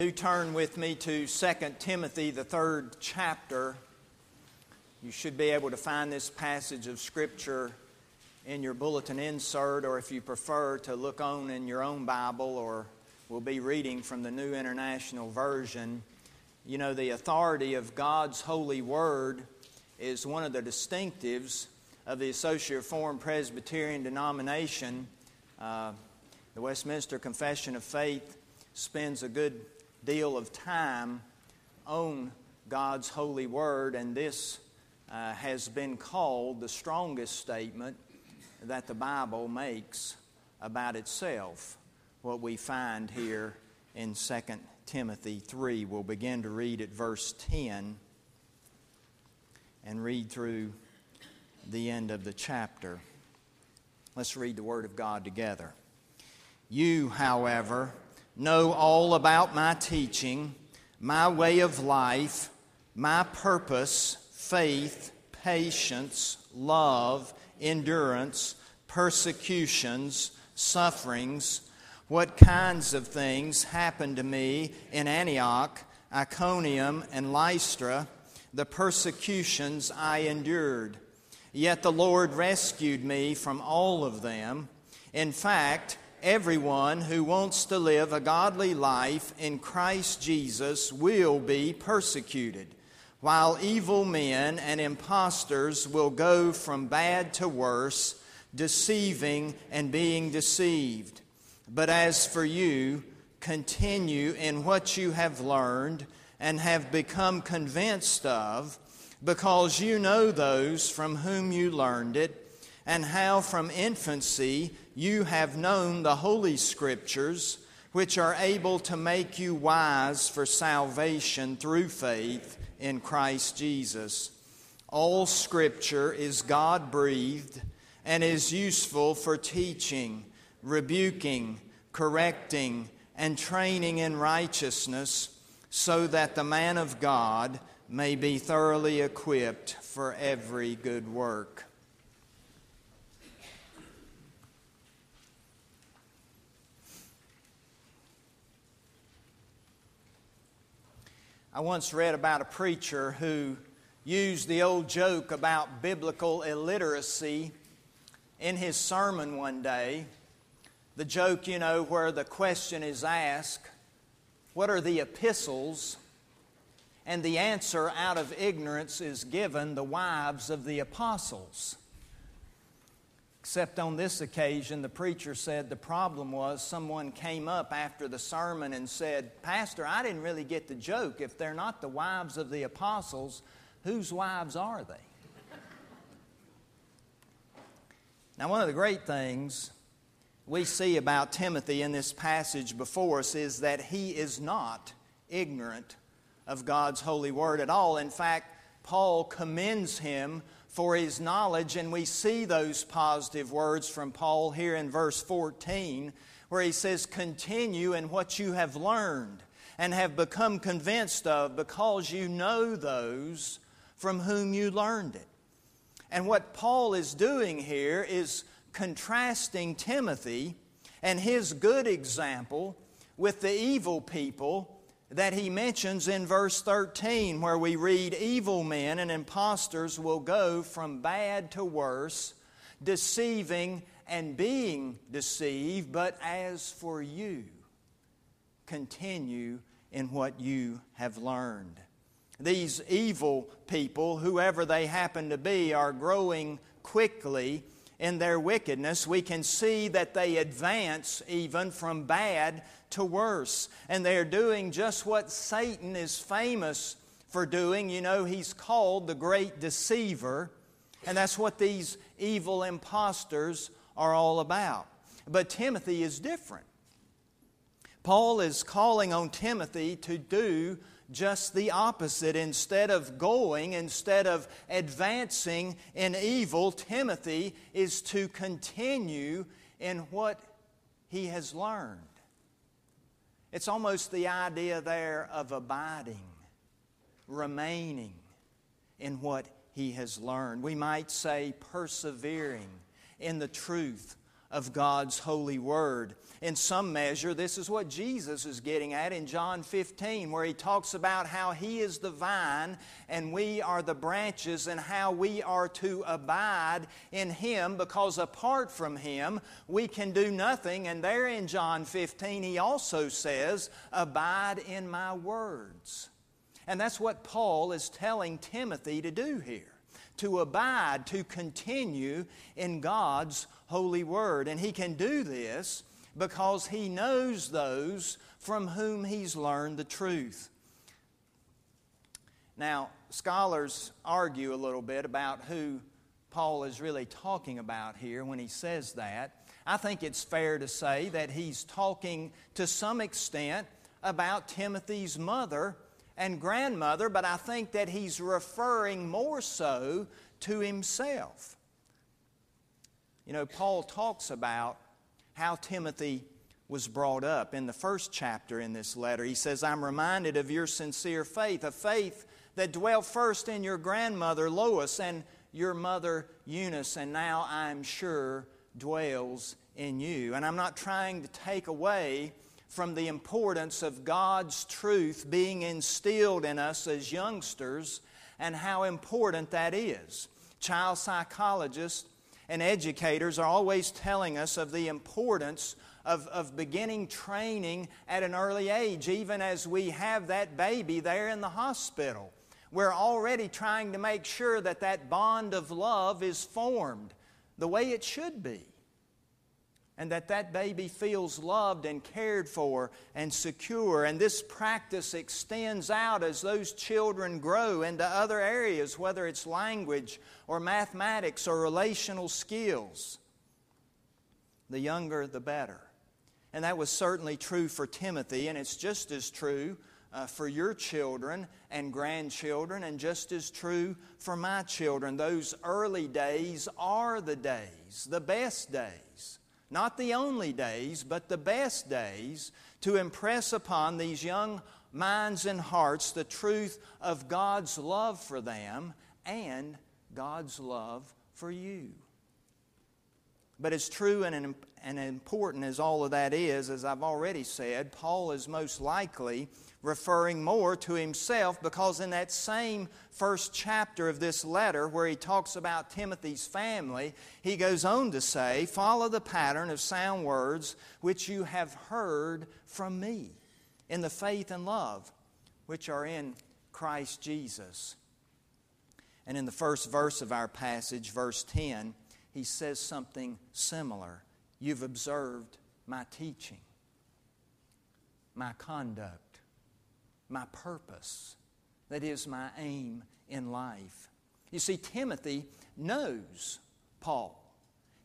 Do turn with me to 2 Timothy, the third chapter. You should be able to find this passage of Scripture in your bulletin insert, or if you prefer to look on in your own Bible, or we'll be reading from the New International Version. You know, the authority of God's holy word is one of the distinctives of the Associate Reformed Presbyterian denomination. Uh, the Westminster Confession of Faith spends a good deal of time on God's holy word, and this uh, has been called the strongest statement that the Bible makes about itself. What we find here in 2 Timothy 3. We'll begin to read at verse 10 and read through the end of the chapter. Let's read the Word of God together. You, however, know all about my teaching, my way of life, my purpose, faith, patience, love, endurance, persecutions, sufferings, what kinds of things happened to me in Antioch, Iconium, and Lystra, the persecutions I endured. Yet the Lord rescued me from all of them. In fact, everyone who wants to live a godly life in Christ Jesus will be persecuted, while evil men and impostors will go from bad to worse, deceiving and being deceived. But as for you, continue in what you have learned and have become convinced of, because you know those from whom you learned it and how from infancy you have known the Holy Scriptures, which are able to make you wise for salvation through faith in Christ Jesus. All Scripture is God breathed and is useful for teaching, rebuking, correcting, and training in righteousness, so that the man of God may be thoroughly equipped for every good work. I once read about a preacher who used the old joke about biblical illiteracy in his sermon one day. The joke, you know, where the question is asked, What are the epistles? And the answer out of ignorance is given, the wives of the apostles. Except on this occasion, the preacher said the problem was someone came up after the sermon and said, Pastor, I didn't really get the joke. If they're not the wives of the apostles, whose wives are they? now, one of the great things we see about Timothy in this passage before us is that he is not ignorant of God's holy word at all. In fact, Paul commends him for his knowledge. And we see those positive words from Paul here in verse 14, where he says, Continue in what you have learned and have become convinced of, because you know those from whom you learned it. And what Paul is doing here is contrasting Timothy and his good example with the evil people that he mentions in verse 13, where we read, Evil men and impostors will go from bad to worse, deceiving and being deceived. But as for you, continue in what you have learned. These evil people, whoever they happen to be, are growing quickly in their wickedness. We can see that they advance even from bad to worse. And they're doing just what Satan is famous for doing. You know, he's called the great deceiver, and that's what these evil impostors are all about. But Timothy is different. Paul is calling on Timothy to do just the opposite. Instead of going, instead of advancing in evil, Timothy is to continue in what he has learned. It's almost the idea there of abiding, remaining in what he has learned. We might say persevering in the truth of God's holy word. In some measure, this is what Jesus is getting at in John 15, where he talks about how he is the vine and we are the branches, and how we are to abide in him, because apart from him, we can do nothing. And there in John 15, he also says, Abide in my words. And that's what Paul is telling Timothy to do here to abide, to continue in God's holy word. And he can do this because he knows those from whom he's learned the truth. Now, scholars argue a little bit about who Paul is really talking about here when he says that. I think it's fair to say that he's talking to some extent about Timothy's mother and grandmother, but I think that he's referring more so to himself. You know, Paul talks about how Timothy was brought up in the first chapter in this letter. He says, I'm reminded of your sincere faith, a faith that dwelt first in your grandmother Lois and your mother Eunice, and now I'm sure dwells in you. And I'm not trying to take away from the importance of God's truth being instilled in us as youngsters and how important that is. Child psychologists and educators are always telling us of the importance of, of beginning training at an early age, even as we have that baby there in the hospital. We're already trying to make sure that that bond of love is formed the way it should be and that that baby feels loved and cared for and secure. And this practice extends out as those children grow into other areas, whether it's language or mathematics or relational skills. The younger, the better. And that was certainly true for Timothy, and it's just as true uh, for your children and grandchildren, and just as true for my children. Those early days are the days, the best days not the only days, but the best days, to impress upon these young minds and hearts the truth of God's love for them and God's love for you. But as true and, and important as all of that is, as I've already said, Paul is most likely referring more to himself because in that same first chapter of this letter, where he talks about Timothy's family, he goes on to say, Follow the pattern of sound words which you have heard from me in the faith and love which are in Christ Jesus. And in the first verse of our passage, verse 10, he says something similar. You've observed my teaching, my conduct my purpose, that is, my aim in life. You see, Timothy knows Paul.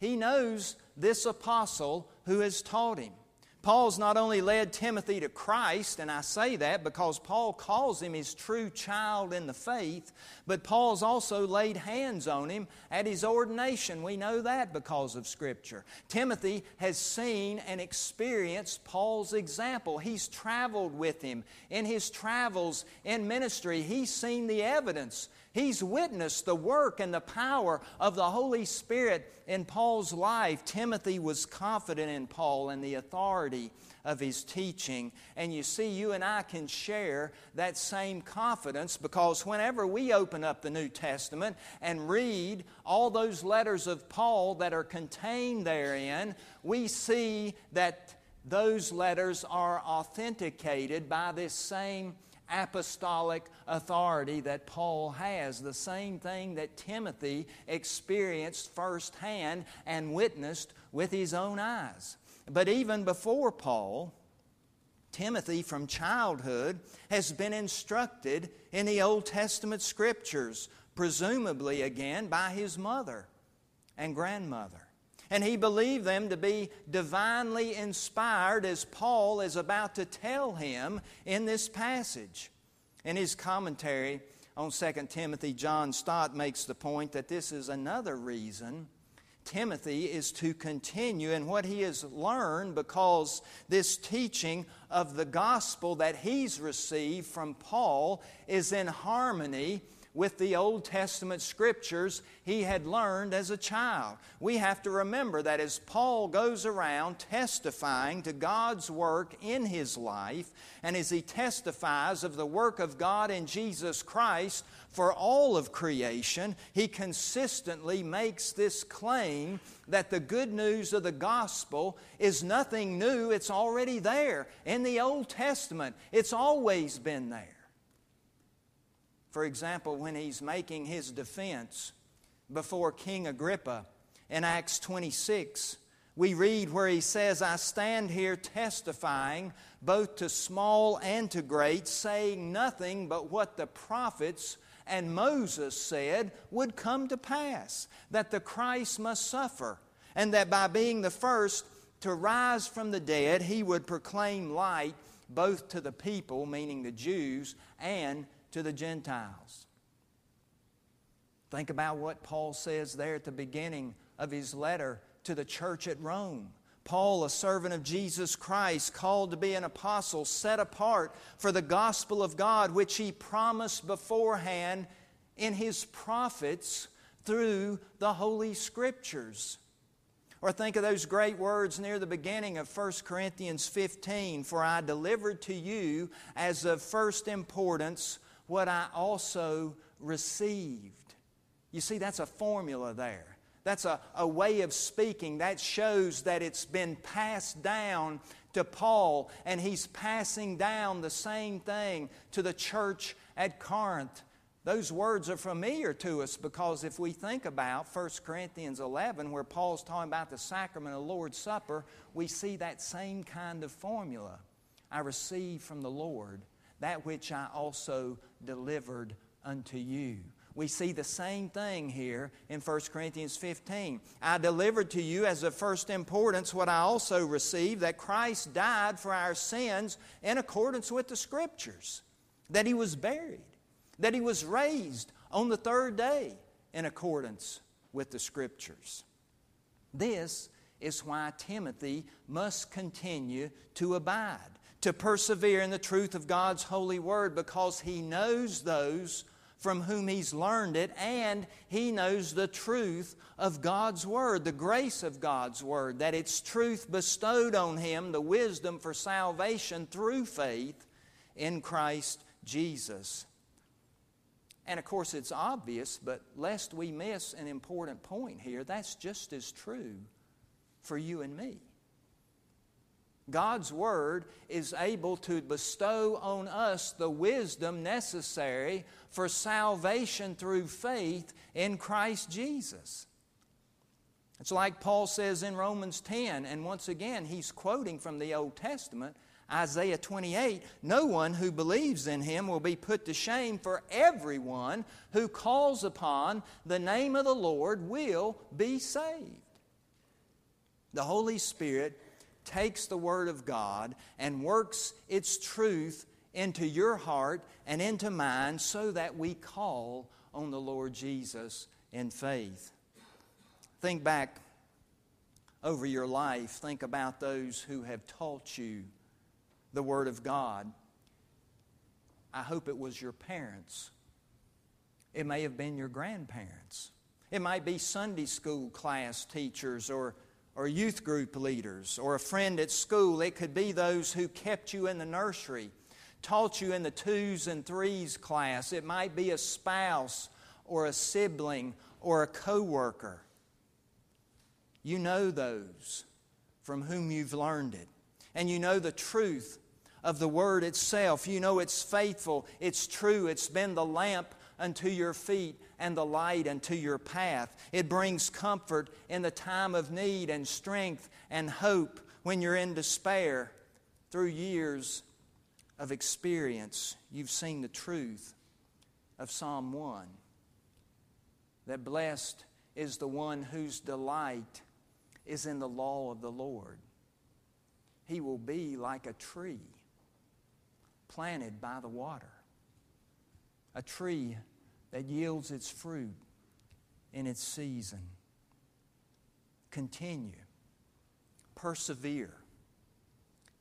He knows this apostle who has taught him. Paul's not only led Timothy to Christ, and I say that because Paul calls him his true child in the faith, but Paul's also laid hands on him at his ordination. We know that because of Scripture. Timothy has seen and experienced Paul's example. He's traveled with him. In his travels in ministry, he's seen the evidence He's witnessed the work and the power of the Holy Spirit in Paul's life. Timothy was confident in Paul and the authority of his teaching. And you see, you and I can share that same confidence because whenever we open up the New Testament and read all those letters of Paul that are contained therein, we see that those letters are authenticated by this same apostolic authority that Paul has, the same thing that Timothy experienced firsthand and witnessed with his own eyes. But even before Paul, Timothy from childhood has been instructed in the Old Testament scriptures, presumably again by his mother and grandmother. And he believed them to be divinely inspired, as Paul is about to tell him in this passage. In his commentary on 2 Timothy, John Stott makes the point that this is another reason Timothy is to continue in what he has learned because this teaching of the gospel that he's received from Paul is in harmony with the Old Testament scriptures he had learned as a child. We have to remember that as Paul goes around testifying to God's work in his life, and as he testifies of the work of God in Jesus Christ for all of creation, he consistently makes this claim that the good news of the gospel is nothing new, it's already there. In the Old Testament, it's always been there. For example, when he's making his defense before King Agrippa in Acts 26, we read where he says, I stand here testifying both to small and to great, saying nothing but what the prophets and Moses said would come to pass that the Christ must suffer, and that by being the first to rise from the dead, he would proclaim light both to the people, meaning the Jews, and to the Gentiles. Think about what Paul says there at the beginning of his letter to the church at Rome. Paul, a servant of Jesus Christ, called to be an apostle, set apart for the gospel of God, which he promised beforehand in his prophets through the Holy Scriptures. Or think of those great words near the beginning of 1 Corinthians 15 For I delivered to you as of first importance what I also received. You see, that's a formula there. That's a, a way of speaking. That shows that it's been passed down to Paul, and he's passing down the same thing to the church at Corinth. Those words are familiar to us because if we think about 1 Corinthians 11, where Paul's talking about the sacrament of the Lord's Supper, we see that same kind of formula. I received from the Lord that which I also delivered unto you. We see the same thing here in 1 Corinthians 15. I delivered to you as of first importance what I also received that Christ died for our sins in accordance with the Scriptures, that He was buried, that He was raised on the third day in accordance with the Scriptures. This is why Timothy must continue to abide to persevere in the truth of God's holy word because he knows those from whom he's learned it and he knows the truth of God's word, the grace of God's word, that its truth bestowed on him the wisdom for salvation through faith in Christ Jesus. And of course, it's obvious, but lest we miss an important point here, that's just as true for you and me. God's Word is able to bestow on us the wisdom necessary for salvation through faith in Christ Jesus. It's like Paul says in Romans 10, and once again, he's quoting from the Old Testament, Isaiah 28 No one who believes in him will be put to shame, for everyone who calls upon the name of the Lord will be saved. The Holy Spirit takes the Word of God and works its truth into your heart and into mine so that we call on the Lord Jesus in faith. Think back over your life. Think about those who have taught you the Word of God. I hope it was your parents. It may have been your grandparents. It might be Sunday school class teachers or or youth group leaders or a friend at school. It could be those who kept you in the nursery, taught you in the twos and threes class. It might be a spouse or a sibling or a coworker. You know those from whom you've learned it. And you know the truth of the Word itself. You know it's faithful, it's true, it's been the lamp unto your feet and the light unto your path. It brings comfort in the time of need and strength and hope when you're in despair. Through years of experience, you've seen the truth of Psalm 1 that blessed is the one whose delight is in the law of the Lord. He will be like a tree planted by the water a tree that yields its fruit in its season. Continue, persevere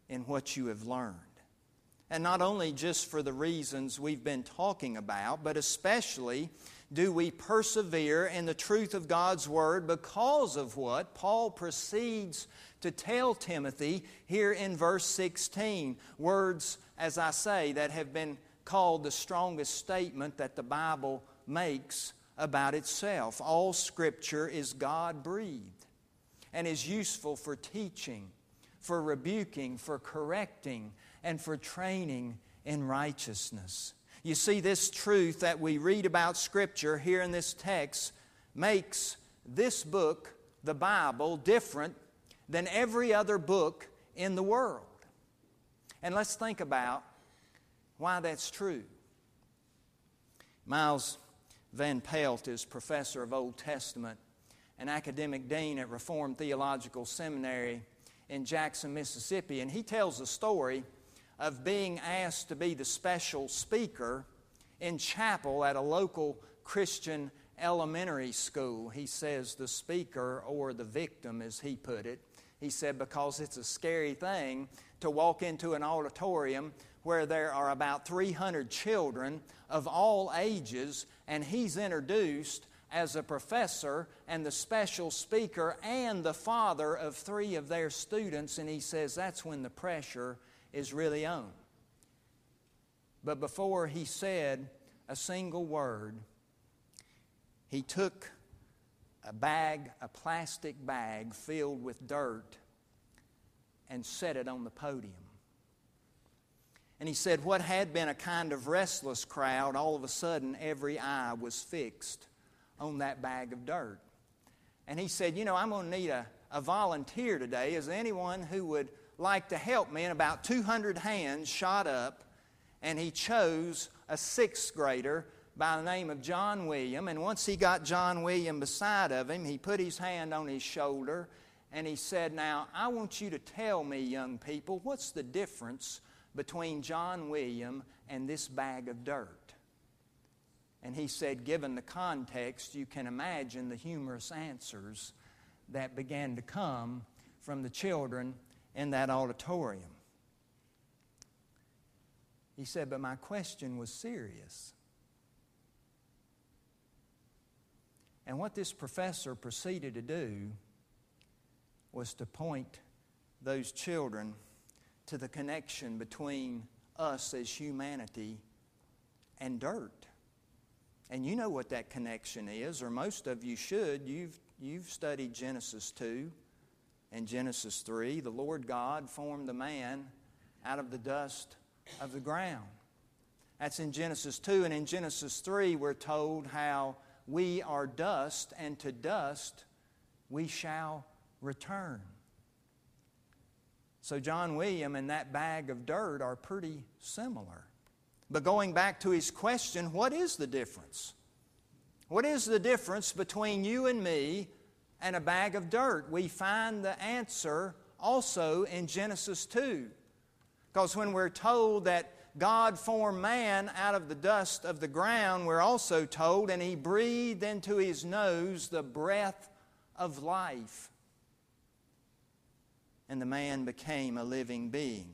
in what you have learned. And not only just for the reasons we've been talking about, but especially do we persevere in the truth of God's Word because of what Paul proceeds to tell Timothy here in verse 16. Words, as I say, that have been called the strongest statement that the Bible makes about itself. All Scripture is God breathed and is useful for teaching, for rebuking, for correcting, and for training in righteousness. You see, this truth that we read about Scripture here in this text makes this book, the Bible, different than every other book in the world. And let's think about why that's true. Miles Van Pelt is professor of Old Testament and academic dean at Reformed Theological Seminary in Jackson, Mississippi, and he tells a story of being asked to be the special speaker in chapel at a local Christian elementary school. He says the speaker, or the victim as he put it, he said, because it's a scary thing to walk into an auditorium where there are about 300 children of all ages, and he's introduced as a professor and the special speaker and the father of three of their students, and he says that's when the pressure is really on. But before he said a single word, he took a bag, a plastic bag filled with dirt, and set it on the podium. And he said, What had been a kind of restless crowd, all of a sudden every eye was fixed on that bag of dirt. And he said, You know, I'm going to need a, a volunteer today. Is anyone who would like to help me? And about 200 hands shot up, and he chose a sixth grader by the name of John William. And once he got John William beside of him, he put his hand on his shoulder and he said, Now, I want you to tell me, young people, what's the difference between John William and this bag of dirt? And he said, Given the context, you can imagine the humorous answers that began to come from the children in that auditorium. He said, But my question was serious. And what this professor proceeded to do was to point those children to the connection between us as humanity and dirt. And you know what that connection is, or most of you should. You've, you've studied Genesis 2 and Genesis 3. The Lord God formed the man out of the dust of the ground. That's in Genesis 2. And in Genesis 3, we're told how we are dust, and to dust we shall return. So, John William and that bag of dirt are pretty similar. But going back to his question, what is the difference? What is the difference between you and me and a bag of dirt? We find the answer also in Genesis 2. Because when we're told that God formed man out of the dust of the ground, we're also told, and he breathed into his nose the breath of life. And the man became a living being.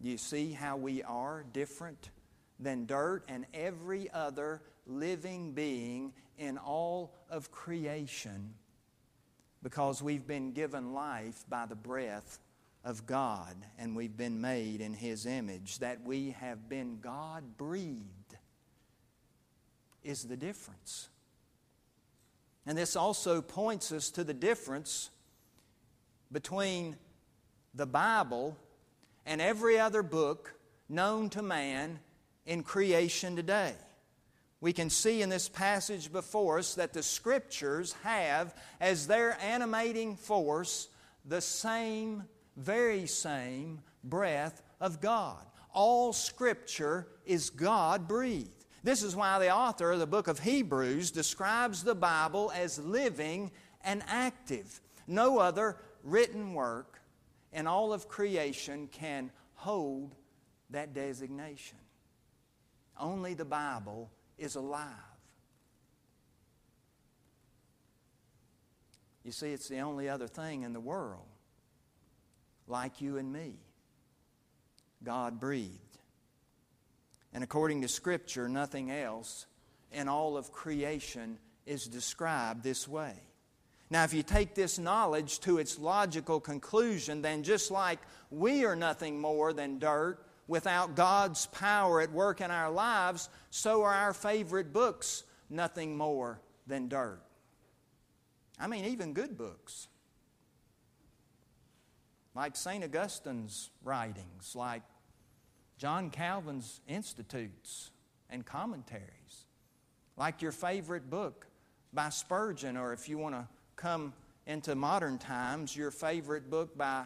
You see how we are different than dirt and every other living being in all of creation because we've been given life by the breath of God and we've been made in His image, that we have been God breathed, is the difference. And this also points us to the difference between the Bible and every other book known to man in creation today. We can see in this passage before us that the Scriptures have as their animating force the same very same breath of God. All Scripture is God breathed. This is why the author of the book of Hebrews describes the Bible as living and active. No other written work in all of creation can hold that designation. Only the Bible is alive. You see, it's the only other thing in the world like you and me God breathed. And according to Scripture, nothing else in all of creation is described this way. Now, if you take this knowledge to its logical conclusion, then just like we are nothing more than dirt without God's power at work in our lives, so are our favorite books nothing more than dirt. I mean, even good books. Like St. Augustine's writings, like John Calvin's Institutes and commentaries, like your favorite book by Spurgeon, or if you want to come into modern times, your favorite book by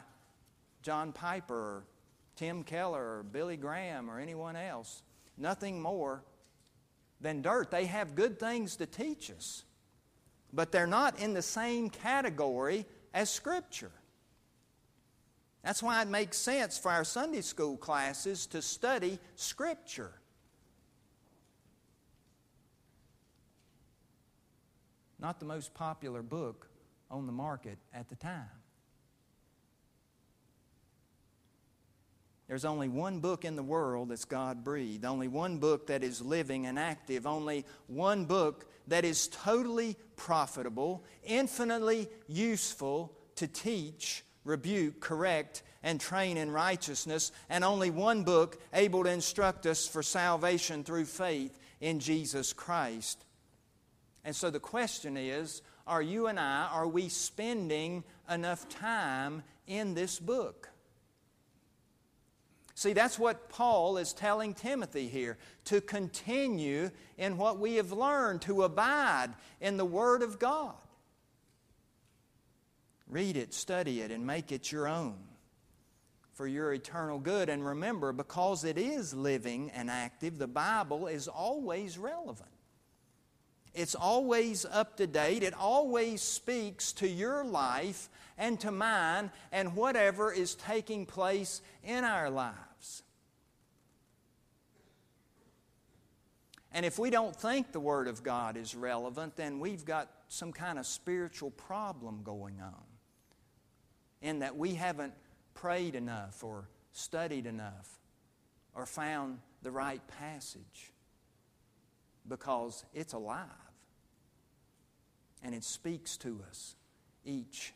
John Piper or Tim Keller or Billy Graham or anyone else. Nothing more than dirt. They have good things to teach us, but they're not in the same category as Scripture. That's why it makes sense for our Sunday school classes to study Scripture. Not the most popular book on the market at the time. There's only one book in the world that's God breathed, only one book that is living and active, only one book that is totally profitable, infinitely useful to teach, rebuke, correct, and train in righteousness, and only one book able to instruct us for salvation through faith in Jesus Christ. And so the question is are you and I, are we spending enough time in this book? See, that's what Paul is telling Timothy here to continue in what we have learned, to abide in the Word of God. Read it, study it, and make it your own for your eternal good. And remember, because it is living and active, the Bible is always relevant. It's always up to date. It always speaks to your life and to mine and whatever is taking place in our lives. And if we don't think the Word of God is relevant, then we've got some kind of spiritual problem going on. In that we haven't prayed enough or studied enough or found the right passage because it's alive and it speaks to us each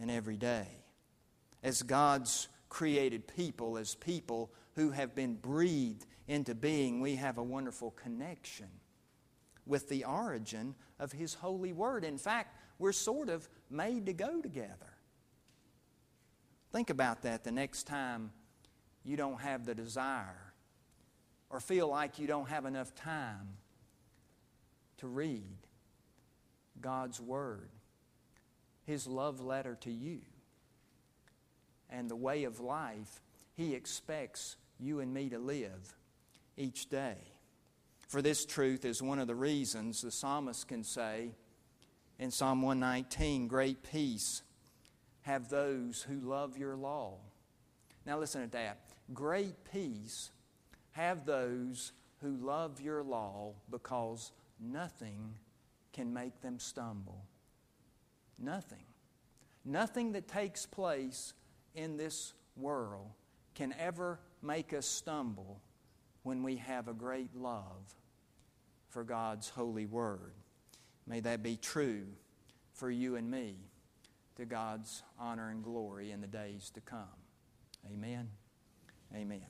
and every day. As God's created people, as people who have been breathed into being, we have a wonderful connection with the origin of His holy word. In fact, we're sort of made to go together. Think about that the next time you don't have the desire or feel like you don't have enough time to read God's Word, His love letter to you, and the way of life He expects you and me to live each day. For this truth is one of the reasons the psalmist can say in Psalm 119 Great peace have those who love your law. Now, listen to that. Great peace have those who love your law because nothing can make them stumble. Nothing. Nothing that takes place in this world can ever make us stumble when we have a great love for God's holy word. May that be true for you and me to God's honor and glory in the days to come. Amen. Amen.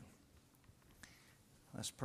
Let's pray.